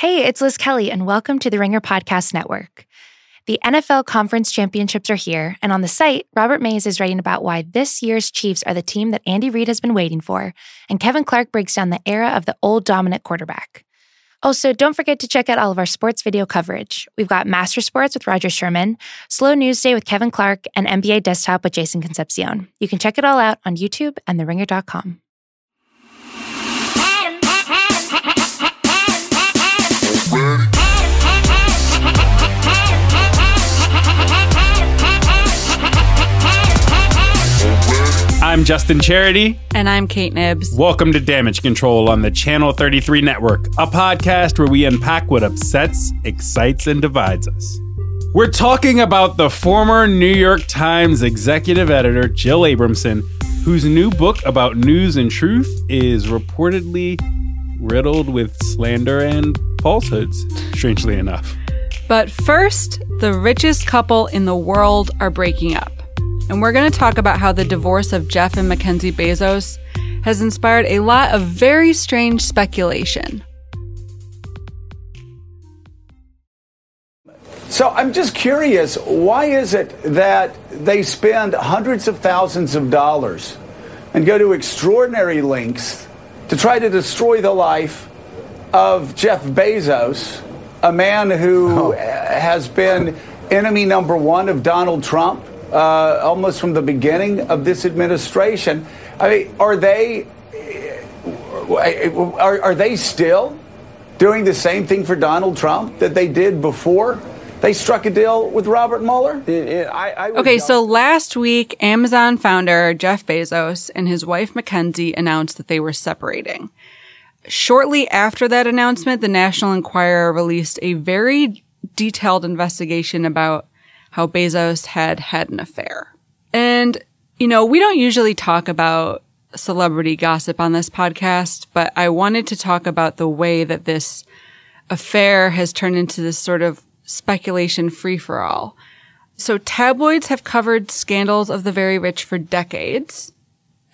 Hey, it's Liz Kelly, and welcome to the Ringer Podcast Network. The NFL Conference Championships are here, and on the site, Robert Mays is writing about why this year's Chiefs are the team that Andy Reid has been waiting for, and Kevin Clark breaks down the era of the old dominant quarterback. Also, don't forget to check out all of our sports video coverage. We've got Master Sports with Roger Sherman, Slow News Day with Kevin Clark, and NBA Desktop with Jason Concepcion. You can check it all out on YouTube and TheRinger.com. I'm Justin Charity. And I'm Kate Knibbs. Welcome to Damage Control on the Channel 33 Network, a podcast where we unpack what upsets, excites, and divides us. We're talking about the former New York Times executive editor, Jill Abramson, whose new book about news and truth is reportedly riddled with slander and falsehoods, strangely enough. But first, the richest couple in the world are breaking up and we're going to talk about how the divorce of Jeff and Mackenzie Bezos has inspired a lot of very strange speculation. So I'm just curious, why is it that they spend hundreds of thousands of dollars and go to extraordinary lengths to try to destroy the life of Jeff Bezos, a man who oh. has been enemy number one of Donald Trump, uh, almost from the beginning of this administration. I mean, are they are, are they still doing the same thing for Donald Trump that they did before? They struck a deal with Robert Mueller. I, I okay, so last week, Amazon founder Jeff Bezos and his wife Mackenzie announced that they were separating. Shortly after that announcement, the National Enquirer released a very detailed investigation about how Bezos had had an affair. And, you know, we don't usually talk about celebrity gossip on this podcast, but I wanted to talk about the way that this affair has turned into this sort of speculation free for all. So tabloids have covered scandals of the very rich for decades.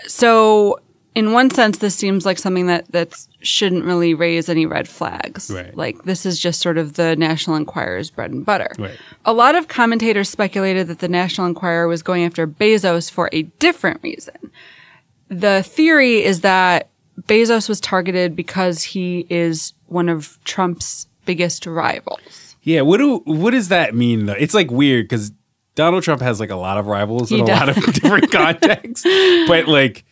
So in one sense, this seems like something that that shouldn't really raise any red flags. Right. Like this is just sort of the National Enquirer's bread and butter. Right. A lot of commentators speculated that the National Enquirer was going after Bezos for a different reason. The theory is that Bezos was targeted because he is one of Trump's biggest rivals. Yeah. What do what does that mean though? It's like weird because Donald Trump has like a lot of rivals he in does. a lot of different contexts, but like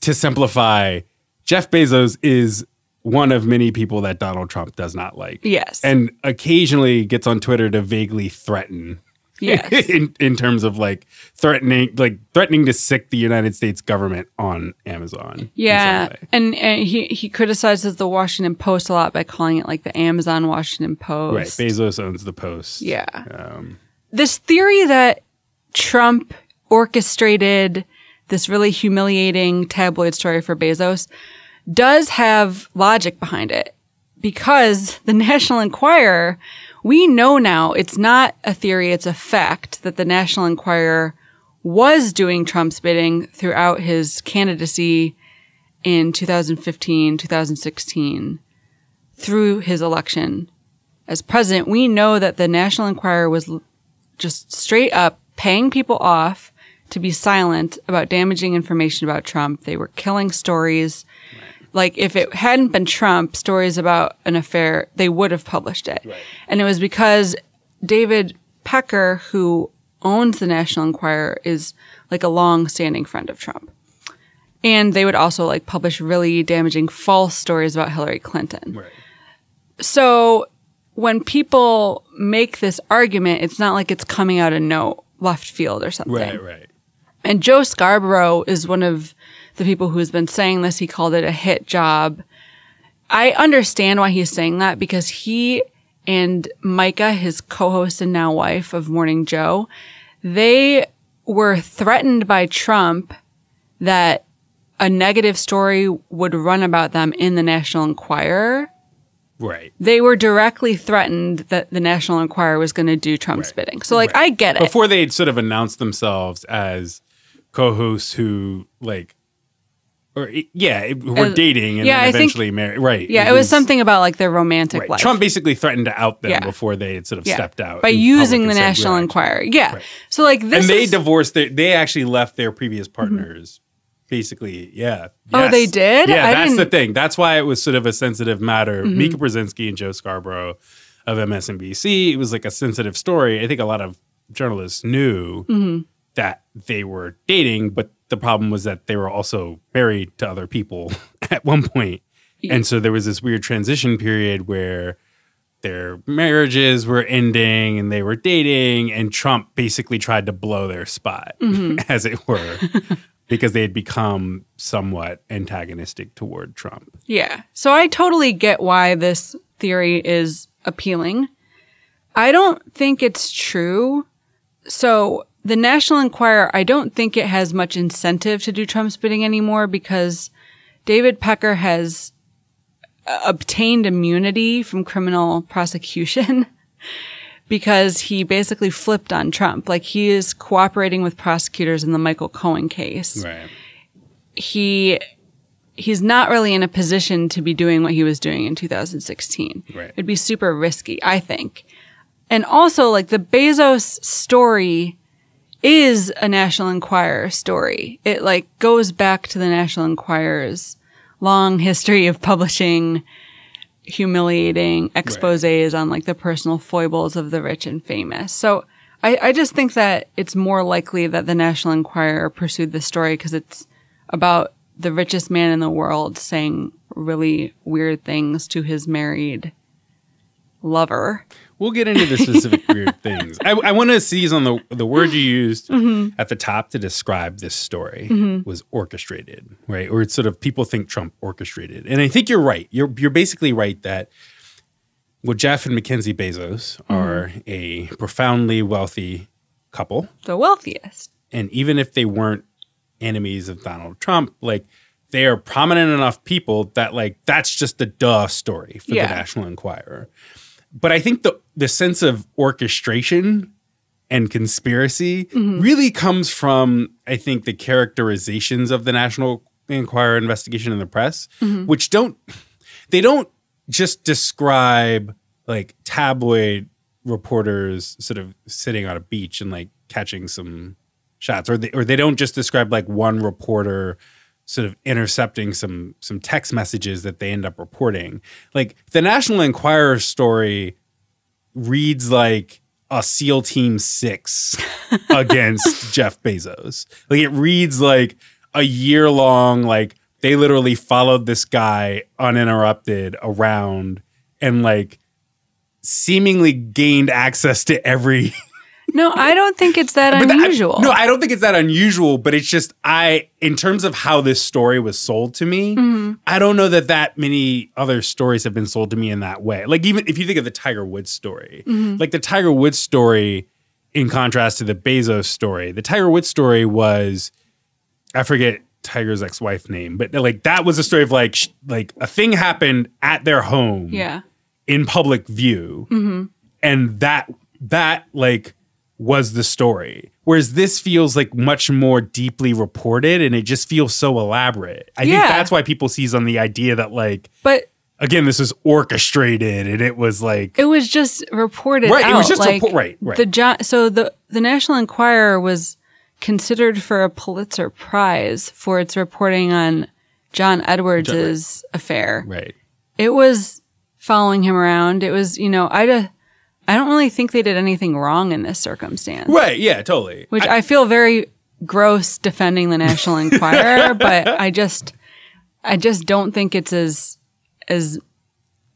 to simplify, Jeff Bezos is one of many people that Donald Trump does not like. Yes. And occasionally gets on Twitter to vaguely threaten. Yes. in, in terms of like threatening like threatening to sick the United States government on Amazon. Yeah. And, and he he criticizes the Washington Post a lot by calling it like the Amazon Washington Post. Right. Bezos owns the Post. Yeah. Um, this theory that Trump orchestrated this really humiliating tabloid story for Bezos does have logic behind it because the National Enquirer, we know now it's not a theory, it's a fact that the National Enquirer was doing Trump's bidding throughout his candidacy in 2015, 2016 through his election as president. We know that the National Enquirer was just straight up paying people off to be silent about damaging information about Trump. They were killing stories. Like if it hadn't been Trump, stories about an affair, they would have published it. Right. And it was because David Pecker, who owns the National Enquirer, is like a long-standing friend of Trump. And they would also like publish really damaging false stories about Hillary Clinton. Right. So when people make this argument, it's not like it's coming out of no left field or something. Right, right. And Joe Scarborough is one of the people who's been saying this. He called it a hit job. I understand why he's saying that because he and Mika, his co-host and now wife of Morning Joe, they were threatened by Trump that a negative story would run about them in the National Enquirer. Right. They were directly threatened that the National Enquirer was going to do Trump's right. bidding. So, like, right. I get it. Before they'd sort of announced themselves as co-hosts who like or yeah, it, we're Uh, dating and yeah, think- eventually married. Right. Yeah, it was something about like their romantic Right. life. Trump basically threatened to out them Yeah. before they had sort of yeah. stepped out by using the said, National "We're Enquirer. Yeah. Right. So like this and they is, divorced their they actually left their previous partners basically yeah Mm-hmm. Oh, they did? yeah I that's the didn't- Mm-hmm. thing that's why it was sort of a sensitive matter mika brzezinski and joe scarborough of msnbc it was like a sensitive story i think a lot of journalists knew Mm-hmm. that they were dating but the problem was that they were also married to other people at one point and so there was this weird transition period where their marriages were ending and they were dating and Trump basically tried to blow their spot mm-hmm. as it were because they had become somewhat antagonistic toward Trump. yeah. So I totally get why this theory is appealing. I don't think it's true. So the National Enquirer, I don't think it has much incentive to do Trump's bidding anymore because David Pecker has uh, obtained immunity from criminal prosecution because he basically flipped on Trump. Like he is cooperating with prosecutors in the Michael Cohen case. Right. He he's not really in a position to be doing what he was doing in 2016. Right. It'd be super risky, I think. And also like the Bezos story is a National Enquirer story. It like goes back to the National Enquirer's long history of publishing humiliating exposés on like the personal foibles of the rich and famous. So I, I just think that it's more likely that the National Enquirer pursued this story because it's about the richest man in the world saying really weird things to his married lover. We'll get into the specific weird things. I, I want to seize on the the word you used mm-hmm. at the top to describe this story mm-hmm. was orchestrated, right? Or it's sort of people think Trump orchestrated, and I think you're right. You're you're basically right that well, Jeff and Mackenzie Bezos mm-hmm. are a profoundly wealthy couple, The wealthiest. and even if they weren't enemies of Donald Trump, like they are prominent enough people that like that's just the duh story for Yeah. the National Enquirer. But I think the the sense of orchestration and conspiracy mm-hmm. really comes from I think the characterizations of the National Enquirer investigation in the press, mm-hmm. which don't they don't just describe like tabloid reporters sort of sitting on a beach and like catching some shots or they, or they don't just describe like one reporter sort of intercepting some some text messages that they end up reporting. Like the national enquirer story reads like a seal team 6 against Jeff Bezos. Like it reads like a year long like they literally followed this guy uninterrupted around and like seemingly gained access to every No, I don't think it's that but that- unusual. no, I don't think it's that unusual, but it's just I, in terms of how this story was sold to me, Mm-hmm. I don't know that that many other stories have been sold to me in that way. Like even if you think of the Tiger Woods story, Mm-hmm. like the Tiger Woods story, in contrast to the Bezos story, the Tiger Woods story was, I forget Tiger's ex-wife name, but like that was a story of like sh- like a thing happened at their home yeah. in public view and that that like was the story whereas this feels like much more deeply reported and it just feels so elaborate i Yeah. think that's why people seize on the idea that like But again this was orchestrated and it was like it was just reported Right, it was just like, report- right, right. The jo- so the the National Enquirer was considered for a Pulitzer Prize for its reporting on John Edwards's affair. right It was following him around. It was, you know, I d- I don't really think they did anything wrong in this circumstance. right yeah totally Which I, feel very gross defending the National Enquirer, but I just I just don't think it's as as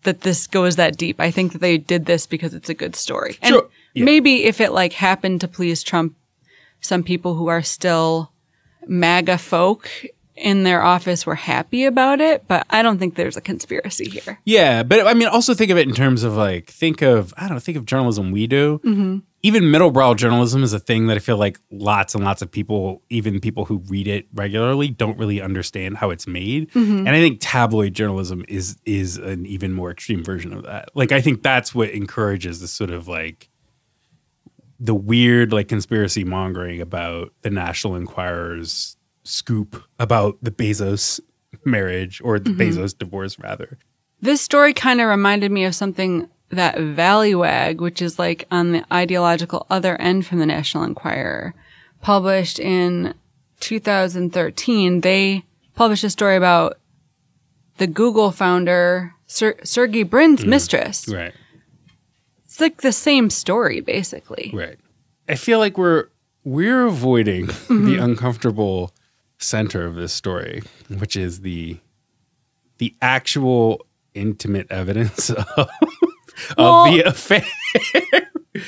that this goes that deep. I think that they did this because it's a good story. And Sure. Yeah. maybe if it like happened to please Trump, some people who are still MAGA folk in their office were happy about it, but I don't think there's a conspiracy here. Yeah, but I mean, also think of it in terms of like, think of, I don't know, think of journalism we do. Mm-hmm. Even middlebrow journalism is a thing that I feel like lots and lots of people, even people who read it regularly, don't really understand how it's made. Mm-hmm. And I think tabloid journalism is is an even more extreme version of that. Like, I think that's what encourages this sort of like the weird like conspiracy mongering about the National Enquirer's scoop about the Bezos marriage or the mm-hmm. Bezos divorce, rather. This story kind of reminded me of something that Valleywag, which is like on the ideological other end from the National Enquirer, published in 2013. They published a story about the Google founder, Ser- Sergey Brin's mm, mistress. Right. It's like the same story, basically. Right. I feel like we're we're avoiding mm-hmm. the uncomfortable center of this story, which is the the actual intimate evidence of, of Well, the affair.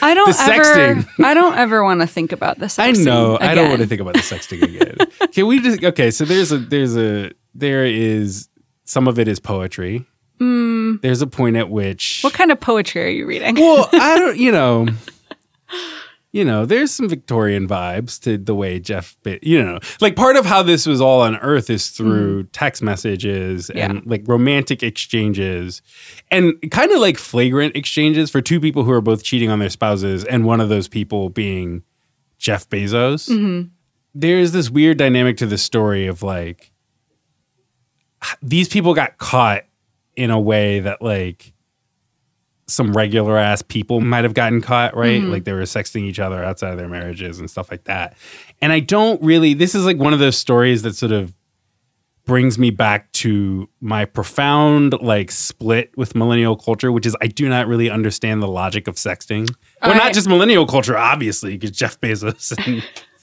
I don't The ever. I don't ever want to think about this. I know. I don't want to think about the sexting again. Can we just okay? So there's a there's a there is some of it is poetry. Hmm. There's a point at which What kind of poetry are you reading? well, I don't, you know, you know, there's some Victorian vibes to the way Jeff, you know, like part of how this was all unearthed is through text messages and Mm. Like romantic exchanges and kind of like flagrant exchanges for two people who are both cheating on their spouses, and one of those people being Jeff Bezos. Mm-hmm. There's this weird dynamic to the story of like these people got caught in a way that like some regular ass people might have gotten caught, right? Mm-hmm. Like they were sexting each other outside of their marriages and stuff like that. And I don't really, this is like one of those stories that sort of brings me back to my profound like split with millennial culture, which is I do not really understand the logic of sexting. Or I- not just millennial culture, obviously, because Jeff Bezos and,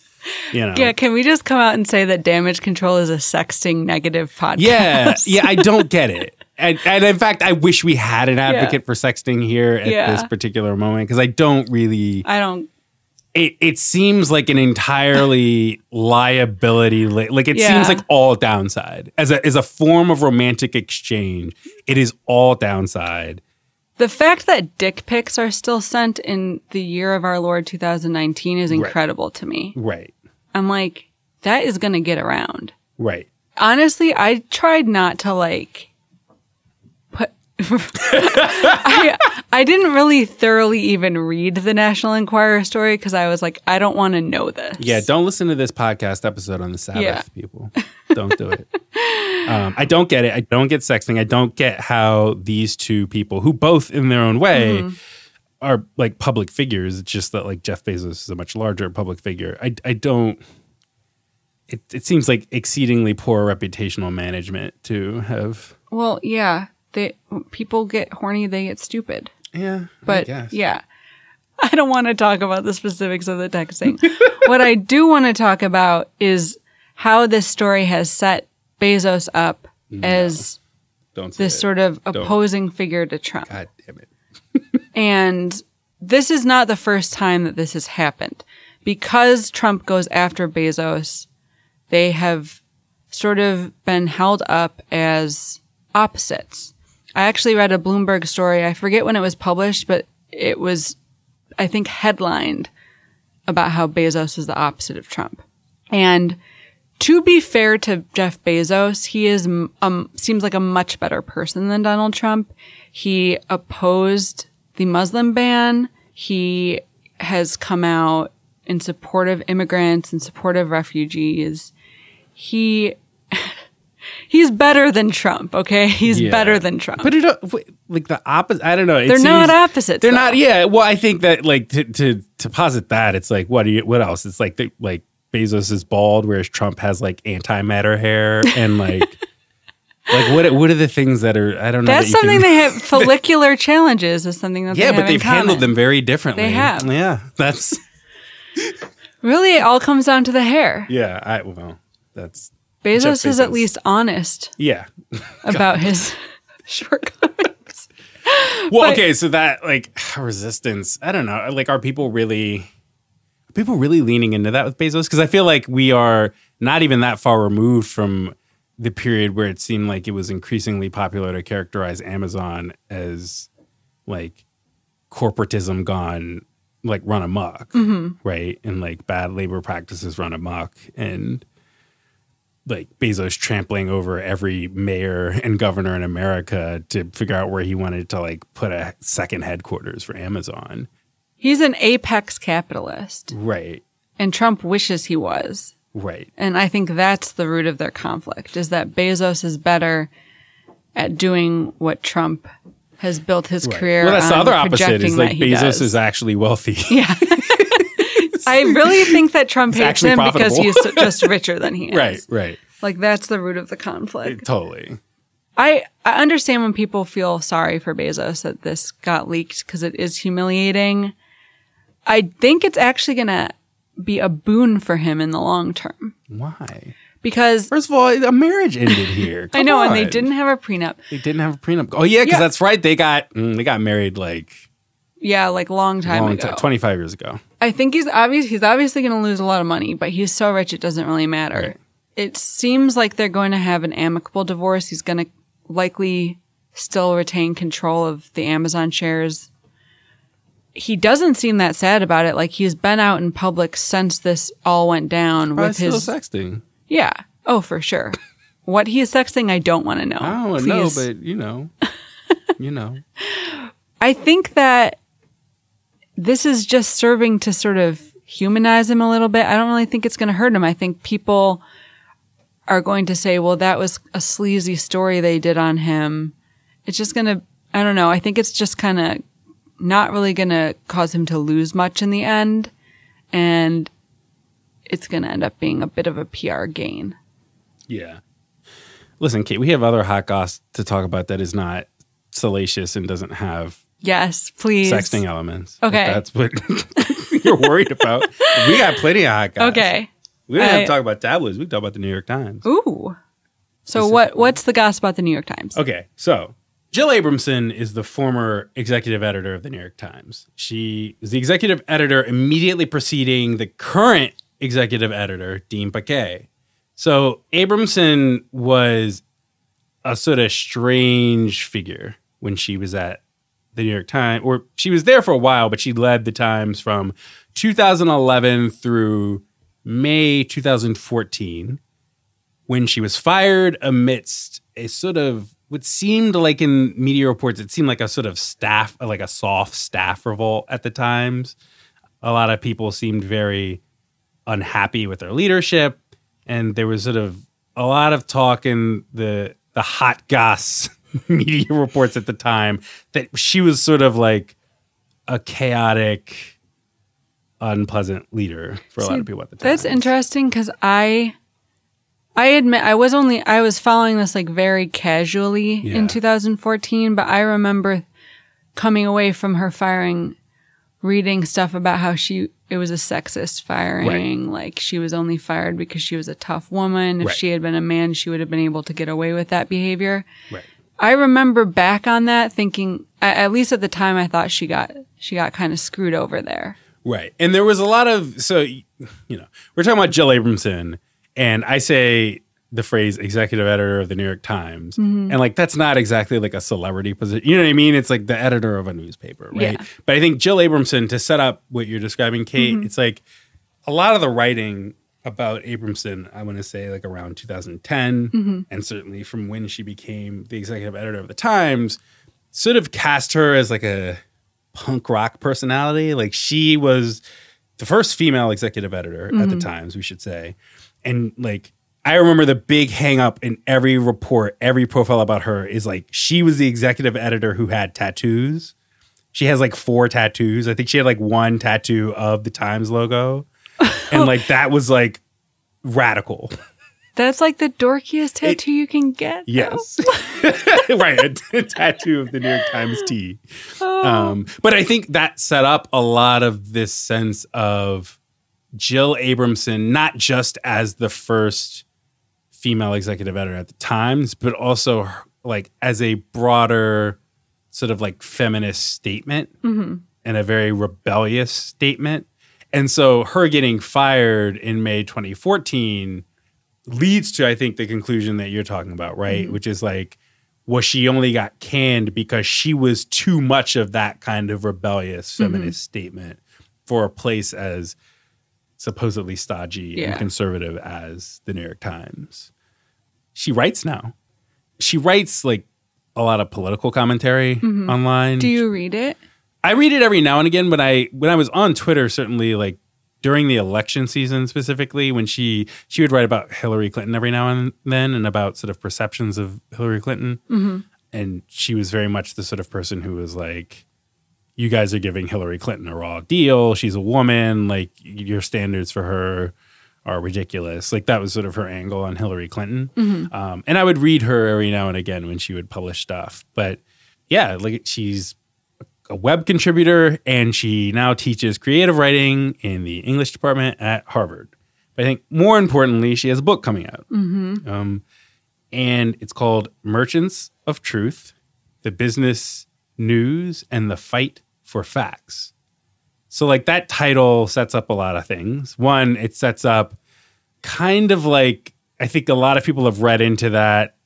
you know. yeah, can we just come out and say that damage control is a sexting negative podcast? Yeah, yeah, I don't get it. And, and in fact, I wish we had an advocate for sexting here at Yeah. this particular moment because I don't really. I don't. It, it seems like an entirely liability. li- Like it Yeah. seems like all downside as a as a form of romantic exchange. It is all downside. The fact that dick pics are still sent in the year of our Lord 2019 is incredible to me. Right, I'm like, that is going to get around. right. Honestly, I tried not to like. I, I didn't really thoroughly even read the National Enquirer story because I was like, I don't want to know this. Yeah, don't listen to this podcast episode on the Sabbath, Yeah. people. Don't do it. um, I don't get it. I don't get sexting. I don't get how these two people, who both in their own way Mm-hmm. are like public figures, it's just that like Jeff Bezos is a much larger public figure. I, I don't. It, it seems like exceedingly poor reputational management to have. Well, yeah. They people get horny, they get stupid. Yeah, But yeah, I don't want to talk about the specifics of the texting. what I do want to talk about is how this story has set Bezos up as don't this it. sort of opposing figure to Trump. God damn it. And this is not the first time that this has happened. Because Trump goes after Bezos, they have sort of been held up as opposites. I actually read a Bloomberg story. I forget when it was published, but it was, I think, headlined about how Bezos is the opposite of Trump. And to be fair to Jeff Bezos, he is um, seems like a much better person than Donald Trump. He opposed the Muslim ban. He has come out in support of immigrants and support of refugees. He he's better than Trump. Okay, he's Yeah. better than Trump. But it like the opposite. I don't know. It They're not seems- opposites, They're though. not. Yeah. Well, I think that like to to to posit that it's like what do you what else? It's like the, like Bezos is bald, whereas Trump has like antimatter hair and like like what what are the things that are I don't know. That's that something can- they have. Follicular challenges is something that Yeah, they but they've handled them very differently. They have. Yeah. That's Really, it all comes down to the hair. yeah. I well that's Bezos Jeff is at least honest yeah. about his shortcomings. Well, But- okay, so that like resistance, I don't know. Like, are people really, are people really leaning into that with Bezos? Because I feel like we are not even that far removed from the period where it seemed like it was increasingly popular to characterize Amazon as like corporatism gone like run amok, mm-hmm. right? And like bad labor practices run amok, and like Bezos trampling over every mayor and governor in America to figure out where he wanted to like put a second headquarters for Amazon. He's an apex capitalist, Right. and Trump wishes he was. Right. And I think that's the root of their conflict is that Bezos is better at doing what Trump has built his Right. career well, that's the other opposite. Is like Bezos does. is actually wealthy. Yeah. I really think that Trump hates actually him because he's just richer than he is. right. Right. Like that's the root of the conflict. Totally. I I understand when people feel sorry for Bezos that this got leaked because it is humiliating. I think it's actually going to be a boon for him in the long term Why? because First of all, a marriage ended here. I know, Come and they didn't have a prenup. They didn't have a prenup. Oh yeah, because Yeah. that's right. They got mm, they got married like Yeah, like long time long ago. ti- twenty five years ago. I think he's obvious. He's obviously going to lose a lot of money, but he's so rich it doesn't really matter. Right. It seems like they're going to have an amicable divorce. He's going to likely still retain control of the Amazon shares. He doesn't seem that sad about it. Like he's been out in public since this all went down Probably with still his sexting. yeah. Oh, for sure. what he is sexting, I don't want to know. I don't know, but you know, you know. I think that this is just serving to sort of humanize him a little bit. I don't really think it's going to hurt him. I think people are going to say, well, that was a sleazy story they did on him. It's just going to, I don't know. I think it's just kind of not really going to cause him to lose much in the end. And it's going to end up being a bit of a PR gain. Yeah. Listen, Kate, we have other hot goss to talk about that is not salacious and doesn't have Yes, please. sexting elements. Okay. that's what you're worried about. We got plenty of hot guys. Okay. We don't have to talk about tabloids. We can talk about the New York Times. Ooh. So what, what's the gossip about the New York Times? Okay, so Jill Abramson is the former executive editor of the New York Times. She is the executive editor immediately preceding the current executive editor, Dean Baquet. So Abramson was a sort of strange figure when she was at the New York Times, or she was there for a while, but she led the Times from 2011 through May 2014 when she was fired amidst a sort of what seemed like in media reports, it seemed like a sort of staff, like a soft staff revolt at the Times. A lot of people seemed very unhappy with their leadership, and there was sort of a lot of talk in the the hot goss media reports at the time that she was sort of like a chaotic, unpleasant leader for a lot of people at the time. That's interesting because I, I admit I was only I was following this like very casually Yeah. in 2014, but I remember coming away from her firing, reading stuff about how she it was a sexist firing, like she was only fired because she was a tough woman. If Right. she had been a man, she would have been able to get away with that behavior. Right. I remember back on that thinking, at least at the time, I thought she got she got kind of screwed over there. Right. And there was a lot of so you know, we're talking about Jill Abramson and I say the phrase executive editor of the New York Times. Mm-hmm. And like that's not exactly like a celebrity position. You know what I mean? It's like the editor of a newspaper, right? Yeah. But I think Jill Abramson to set up what you're describing, Kate, mm-hmm. it's like a lot of the writing about Abramson, I want to say like around 2010 mm-hmm. and certainly from when she became the executive editor of the Times sort of cast her as like a punk rock personality. Like she was the first female executive editor at the mm-hmm. Times, we should say. And like I remember the big hang up in every report, every profile about her is like she was the executive editor who had tattoos. She has like four tattoos. I think she had like one tattoo of the Times logo. And like that was like radical. That's like the dorkiest tattoo you can get. Yes. right. A, a tattoo of the New York Times T. Um, but I think that set up a lot of this sense of Jill Abramson, not just as the first female executive editor at the Times, but also her- like as a broader sort of like feminist statement and a very rebellious statement. And so her getting fired in May 2014 leads to I think the conclusion that you're talking about, right? Mm-hmm. Which is like was she only got canned because she was too much of that kind of rebellious mm-hmm. feminist statement for a place as supposedly stodgy Yeah. and conservative as the New York Times. She writes now. She writes like a lot of political commentary mm-hmm. online. Do you read it? I read it every now and again, but I when I was on Twitter, certainly like during the election season specifically when she she would write about Hillary Clinton every now and then and about sort of perceptions of Hillary Clinton. And she was very much the sort of person who was like, you guys are giving Hillary Clinton a raw deal. She's a woman. Like your standards for her are ridiculous. Like that was sort of her angle on Hillary Clinton. Um, and I would read her every now and again when she would publish stuff. But yeah, like she's a web contributor and she now teaches creative writing in the English department at Harvard. But I think more importantly, she has a book coming out. Um, and it's called Merchants of Truth The Business News and the Fight for Facts. So, like, that title sets up a lot of things. One, it sets up kind of like, I think a lot of people have read into that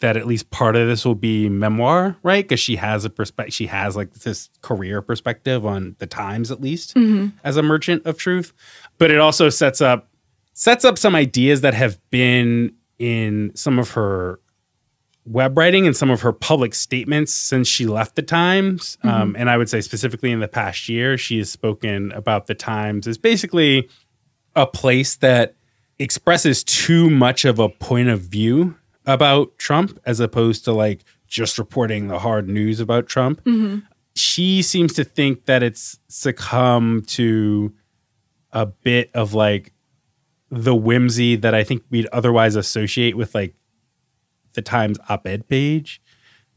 that at least part of this will be memoir, right? Because she has a perspective, she has like this career perspective on the times, at least as a merchant of truth. But it also sets up sets up some ideas that have been in some of her web writing and some of her public statements since she left the Times. Um, and I would say specifically in the past year, she has spoken about the Times as basically a place that expresses too much of a point of view about Trump as opposed to like just reporting the hard news about Trump. Mm-hmm. She seems to think that it's succumbed to a bit of like the whimsy that I think we'd otherwise associate with like the Times op ed page,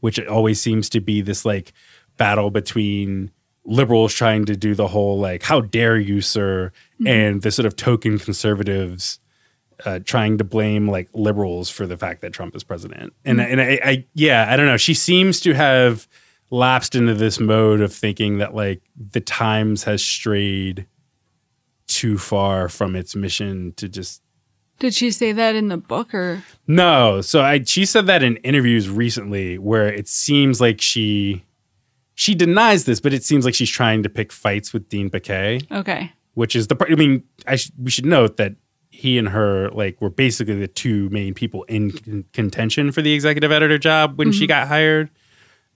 which always seems to be this like battle between liberals trying to do the whole like, how dare you, sir, mm-hmm. and the sort of token conservatives uh, trying to blame like liberals for the fact that Trump is president. And and I, I yeah, I don't know. She seems to have lapsed into this mode of thinking that like the Times has strayed too far from its mission to just Did she say that in the book or? no. So I she said that in interviews recently where it seems like she she denies this, but it seems like she's trying to pick fights with Dean Baquet. Okay. which is the part. I mean, I sh- we should note that he and her like were basically the two main people in con- contention for the executive editor job when she mm-hmm. got hired,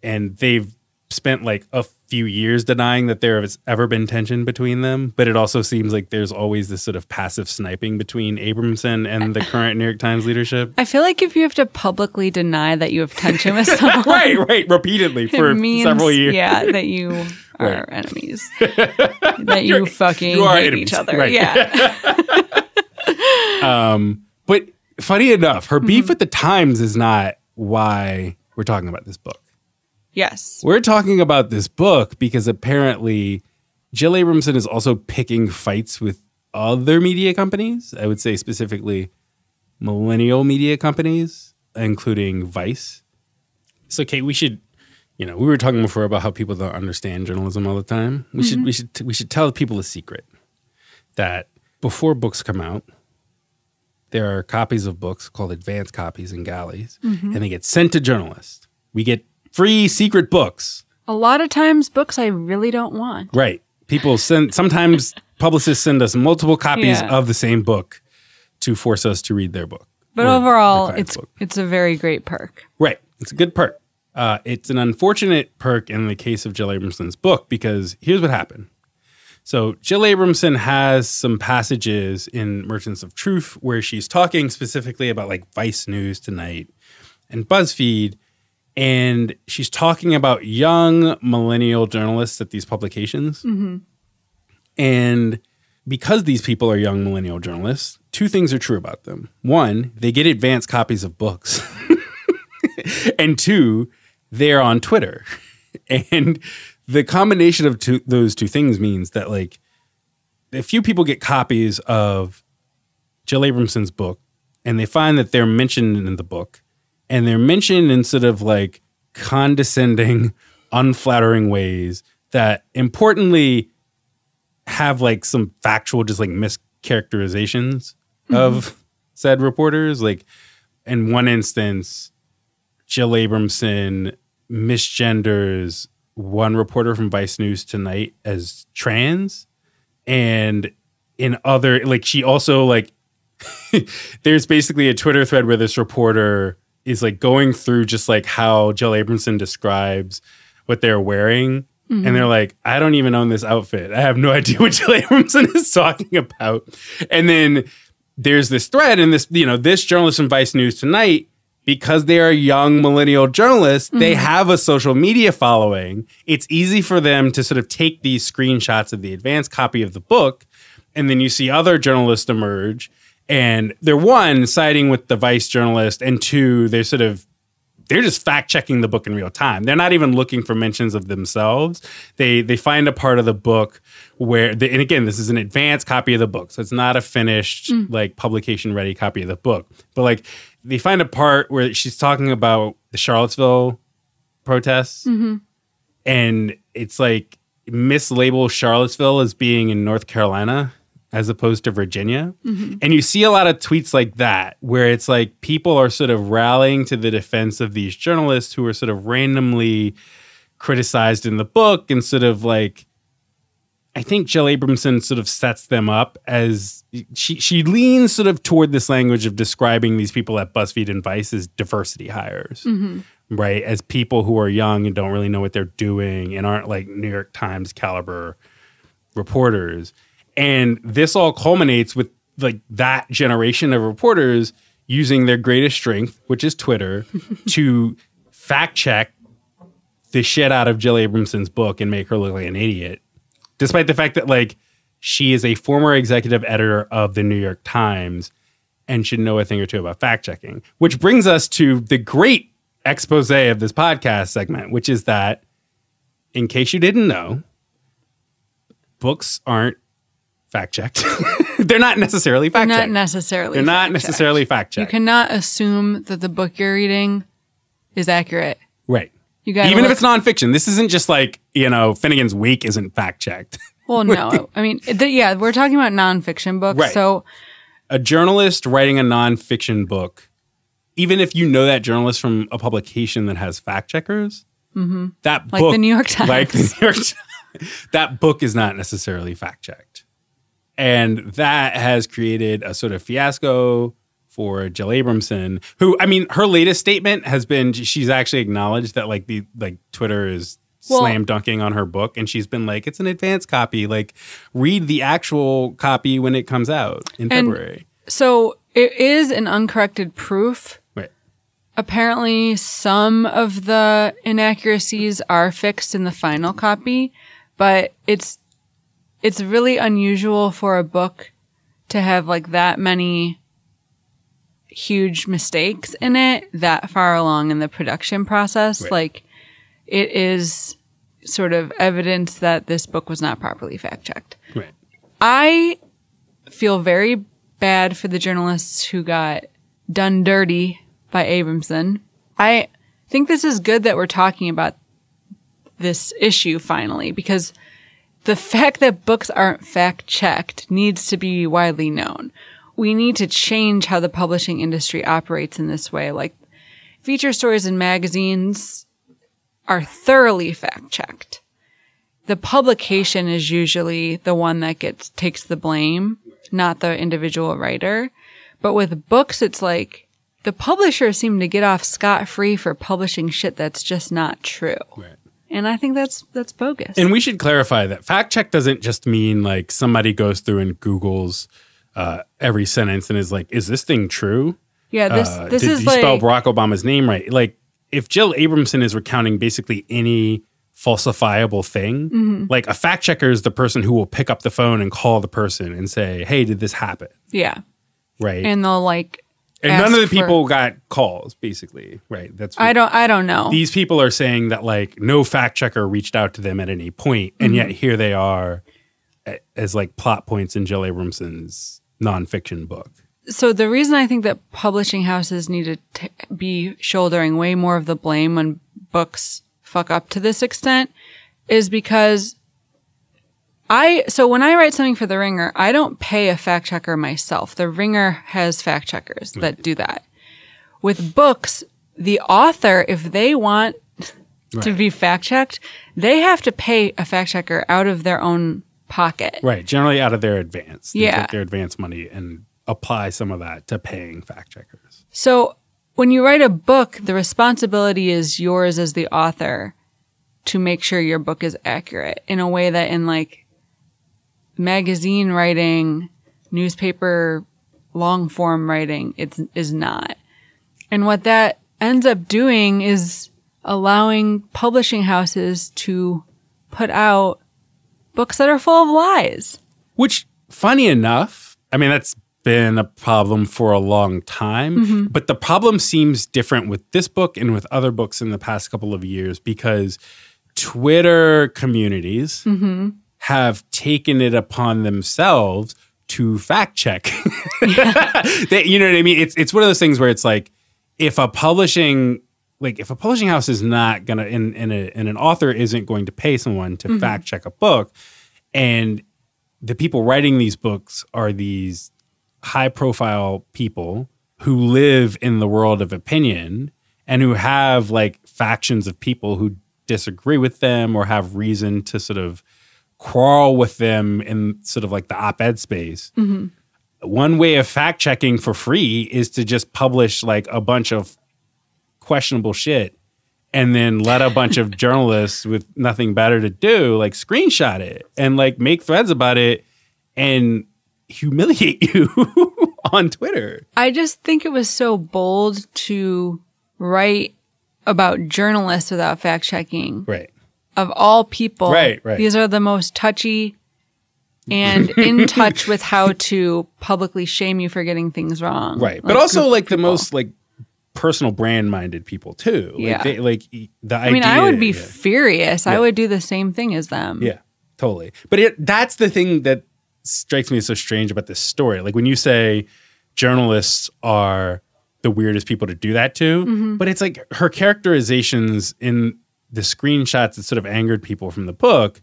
and they've spent like a few years denying that there has ever been tension between them. But it also seems like there's always this sort of passive sniping between Abramson and the current New York Times leadership. I feel like if you have to publicly deny that you have tension with someone, right, right, repeatily for means, several years. yeah, that you are Right. enemies. that you fucking you hate enemies, each other. right. Yeah. Um, but funny enough, her beef Mm-hmm. with the Times is not why we're talking about this book. yes. We're talking about this book because apparently Jill Abramson is also picking fights with other media companies. I would say specifically millennial media companies, including Vice. So, Kate, we should, you know, we were talking before about how people don't understand journalism all the time. We should, we should, we should tell people a secret that before books come out, there are copies of books called advanced copies in galleys, and they get sent to journalists. We get free secret books. A lot of times, books I really don't want. Right. People send sometimes publicists send us multiple copies Yeah. of the same book to force us to read their book. But overall, it's book. it's a very great perk. Right. It's a good perk. Uh, it's an unfortunate perk in the case of Jill Abramson's book because here's what happened. So Jill Abramson has some passages in Merchants of Truth where she's talking specifically about like Vice News Tonight and BuzzFeed. And she's talking about young millennial journalists at these publications. Mm-hmm. And because these people are young millennial journalists, two things are true about them. One, they get advanced copies of books. and two, they're on Twitter. And the combination of two, those two things means that, like, a few people get copies of Jill Abramson's book and they find that they're mentioned in the book and they're mentioned in sort of like condescending, unflattering ways that importantly have like some factual, just like mischaracterizations mm-hmm. of said reporters. Like, in one instance, Jill Abramson misgenders one reporter from Vice News tonight as trans. And in other, like, she also, like, there's basically a Twitter thread where this reporter is like going through just like how Jill Abramson describes what they're wearing and they're like, I don't even own this outfit. I have no idea what Jill Abramson is talking about. And then there's this thread, and this, you know, this journalist from Vice News Tonight, because they are young millennial journalists, they mm-hmm. have a social media following. It's easy for them to sort of take these screenshots of the advanced copy of the book, and then you see other journalists emerge. And they're one siding with the Vice journalist, and two, they're sort of they're just fact checking the book in real time. They're not even looking for mentions of themselves. They they find a part of the book where, they, and again, this is an advanced copy of the book, so it's not a finished mm. like publication ready copy of the book. But like they find a part where she's talking about the Charlottesville protests, mm-hmm. and it's like mislabel Charlottesville as being in North Carolina as opposed to Virginia. Mm-hmm. And you see a lot of tweets like that where it's like people are sort of rallying to the defense of these journalists who are sort of randomly criticized in the book and sort of like I think Jill Abramson sort of sets them up as she she leans sort of toward this language of describing these people at BuzzFeed and Vice as diversity hires, mm-hmm. right? As people who are young and don't really know what they're doing and aren't like New York Times caliber reporters. And this all culminates with like that generation of reporters using their greatest strength, which is Twitter, to fact check the shit out of Jill Abramson's book and make her look like an idiot. Despite the fact that like she is a former executive editor of the New York Times and should know a thing or two about fact checking. Which brings us to the great expose of this podcast segment, which is that in case you didn't know, books aren't fact checked. They're not necessarily fact checked. Not necessarily. They're not necessarily fact-checked. You cannot assume that the book you're reading is accurate. right. You got Even if it's nonfiction, this isn't just like, you know, Finnegan's Wake isn't fact checked. Well, no. I mean, the, yeah, we're talking about nonfiction books. Right. So a journalist writing a nonfiction book, even if you know that journalist from a publication that has fact checkers, that Mm-hmm. Like book, the New York Times. like the New York Times, that book is not necessarily fact checked, and that has created a sort of fiasco for Jill Abramson, who I mean, her latest statement has been she's actually acknowledged that like the like Twitter is Well- slam dunking on her book, and she's been like, it's an advanced copy, like read the actual copy when it comes out in And- February. so it is an uncorrected proof. Right. Apparently, some of the inaccuracies are fixed in the final copy, but it's it's really unusual for a book to have like that many huge mistakes in it that far along in the production process. Right. Like it is sort of evidence that this book was not properly fact checked. Right. I feel very bad for the journalists who got done dirty by Abramson. I think this is good that we're talking about this issue finally because the fact that books aren't fact checked needs to be widely known. We need to change how the publishing industry operates in this way. Like feature stories in magazines are thoroughly fact checked the publication is usually the one that gets takes the blame, not the individual writer. But with books, it's like the publishers seem to get off scot free for publishing shit that's just not true. Right. And I think that's that's bogus. And we should clarify that fact check doesn't just mean like somebody goes through and Googles uh, every sentence and is like, "Is this thing true?" yeah, this Uh, this did is you like spell Barack Obama's name right? Like, if Jill Abramson is recounting basically any falsifiable thing, Mm-hmm. like a fact checker is the person who will pick up the phone and call the person and say, "Hey, did this happen?" yeah, Right. and they'll like. And none of ask the for- people got calls, basically. Right. That's what I don't. I don't know. these people are saying that like no fact checker reached out to them at any point, and yet here they are as like plot points in Jill Abramson's nonfiction book. so the reason I think that publishing houses need to t- be shouldering way more of the blame when books fuck up to this extent is because I so when I write something for the Ringer, I don't pay a fact checker myself. The Ringer has fact checkers that do that. With books, the author, if they want to be fact checked, they have to pay a fact checker out of their own pocket. Right. Generally out of their advance. They Yeah. take their advance money and apply some of that to paying fact checkers. So when you write a book, the responsibility is yours as the author to make sure your book is accurate in a way that in like magazine writing, newspaper long form writing, it is not. And what that ends up doing is allowing publishing houses to put out books that are full of lies. Which, funny enough, I mean, that's been a problem for a long time, mm-hmm. but the problem seems different with this book and with other books in the past couple of years because Twitter communities mm-hmm. have taken it upon themselves to fact check. they, you know what I mean? It's it's one of those things where it's like if a publishing like if a publishing house is not gonna and, and, a, and an author isn't going to pay someone to mm-hmm. fact check a book and the people writing these books are these high profile people who live in the world of opinion and who have like factions of people who disagree with them or have reason to sort of quarrel with them in sort of like the op-ed space mm-hmm. one way of fact checking for free is to just publish like a bunch of questionable shit and then let a bunch of journalists with nothing better to do like screenshot it and like make threads about it and humiliate you on Twitter. I just think it was so bold to write about journalists without fact checking. Right. Of all people. Right, right. These are the most touchy and in touch with how to publicly shame you for getting things wrong. Right. Like but also like the most like personal brand minded people too. Like yeah. They, like the I mean, I would be yeah. furious. Yeah. I would do the same thing as them. Yeah, totally. But it, that's the thing that strikes me as so strange about this story. Like when you say journalists are the weirdest people to do that to, mm-hmm. but it's like her characterizations in the screenshots that sort of angered people from the book.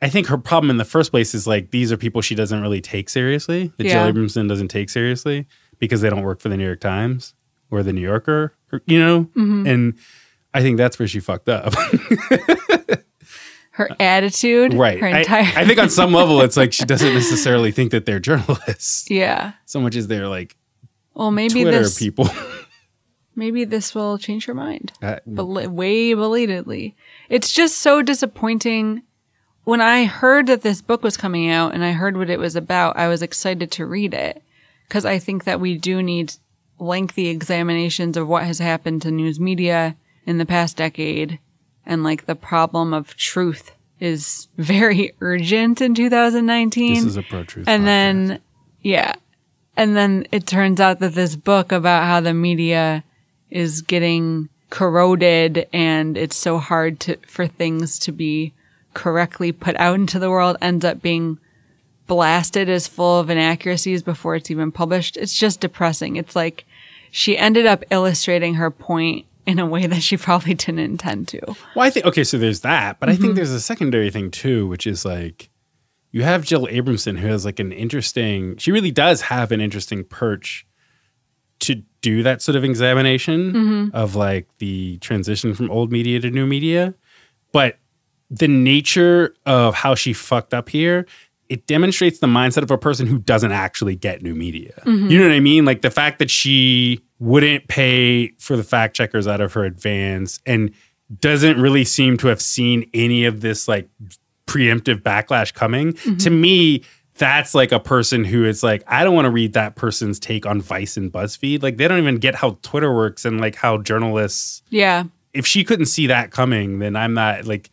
I think her problem in the first place is like these are people she doesn't really take seriously. That yeah. Jill Abramson doesn't take seriously because they don't work for the New York Times or the New Yorker, or, you know? Mm-hmm. And I think that's where she fucked up. her attitude, right? Her entire I, I, think on some level, it's like she doesn't necessarily think that they're journalists. Yeah. So much as they're like, well, maybe Twitter this people. maybe this will change her mind. Uh, Bel- way belatedly. It's just so disappointing. When I heard that this book was coming out and I heard what it was about, I was excited to read it because I think that we do need lengthy examinations of what has happened to news media in the past decade and like the problem of truth is very urgent in 2019. This is a pro truth. And podcast. then, yeah. And then it turns out that this book about how the media is getting corroded and it's so hard to, for things to be correctly put out into the world ends up being blasted as full of inaccuracies before it's even published. It's just depressing. It's like she ended up illustrating her point in a way that she probably didn't intend to. Well, I think okay, so there's that, but mm-hmm. I think mm-hmm. there's a secondary thing too, which is like you have Jill Abramson who has like an interesting she really does have an interesting perch to do that sort of examination mm-hmm. of like the transition from old media to new media. But the nature of how she fucked up here it demonstrates the mindset of a person who doesn't actually get new media. Mm-hmm. You know what I mean? Like the fact that she wouldn't pay for the fact checkers out of her advance and doesn't really seem to have seen any of this like preemptive backlash coming. Mm-hmm. To me, that's like a person who is like, I don't want to read that person's take on Vice and BuzzFeed. Like they don't even get how Twitter works and like how journalists. Yeah. If she couldn't see that coming, then I'm not like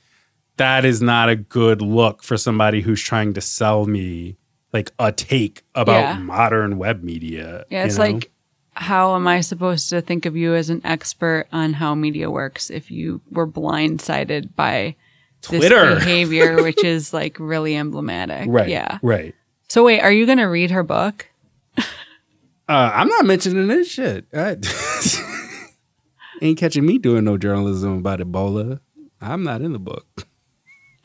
that is not a good look for somebody who's trying to sell me like a take about yeah. modern web media. Yeah, it's know? like how am I supposed to think of you as an expert on how media works if you were blindsided by Twitter this behavior, which is like really emblematic. Right. Yeah. Right. So wait, are you going to read her book? uh, I'm not mentioning this shit. I, ain't catching me doing no journalism about Ebola. I'm not in the book.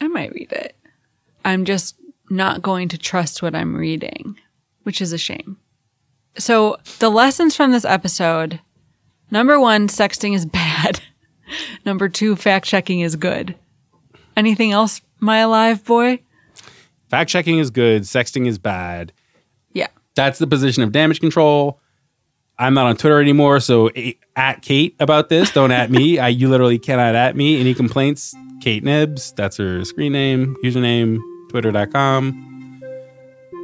I might read it. I'm just not going to trust what I'm reading, which is a shame. So, the lessons from this episode number one, sexting is bad. number two, fact checking is good. Anything else, my alive boy? Fact checking is good, sexting is bad. Yeah. That's the position of damage control. I'm not on Twitter anymore, so at Kate about this. Don't at me. I you literally cannot at me. Any complaints? Kate Knibbs. That's her screen name, username, twitter.com.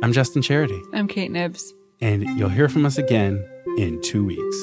I'm Justin Charity, I'm Kate Knibbs. and you'll hear from us again in two weeks.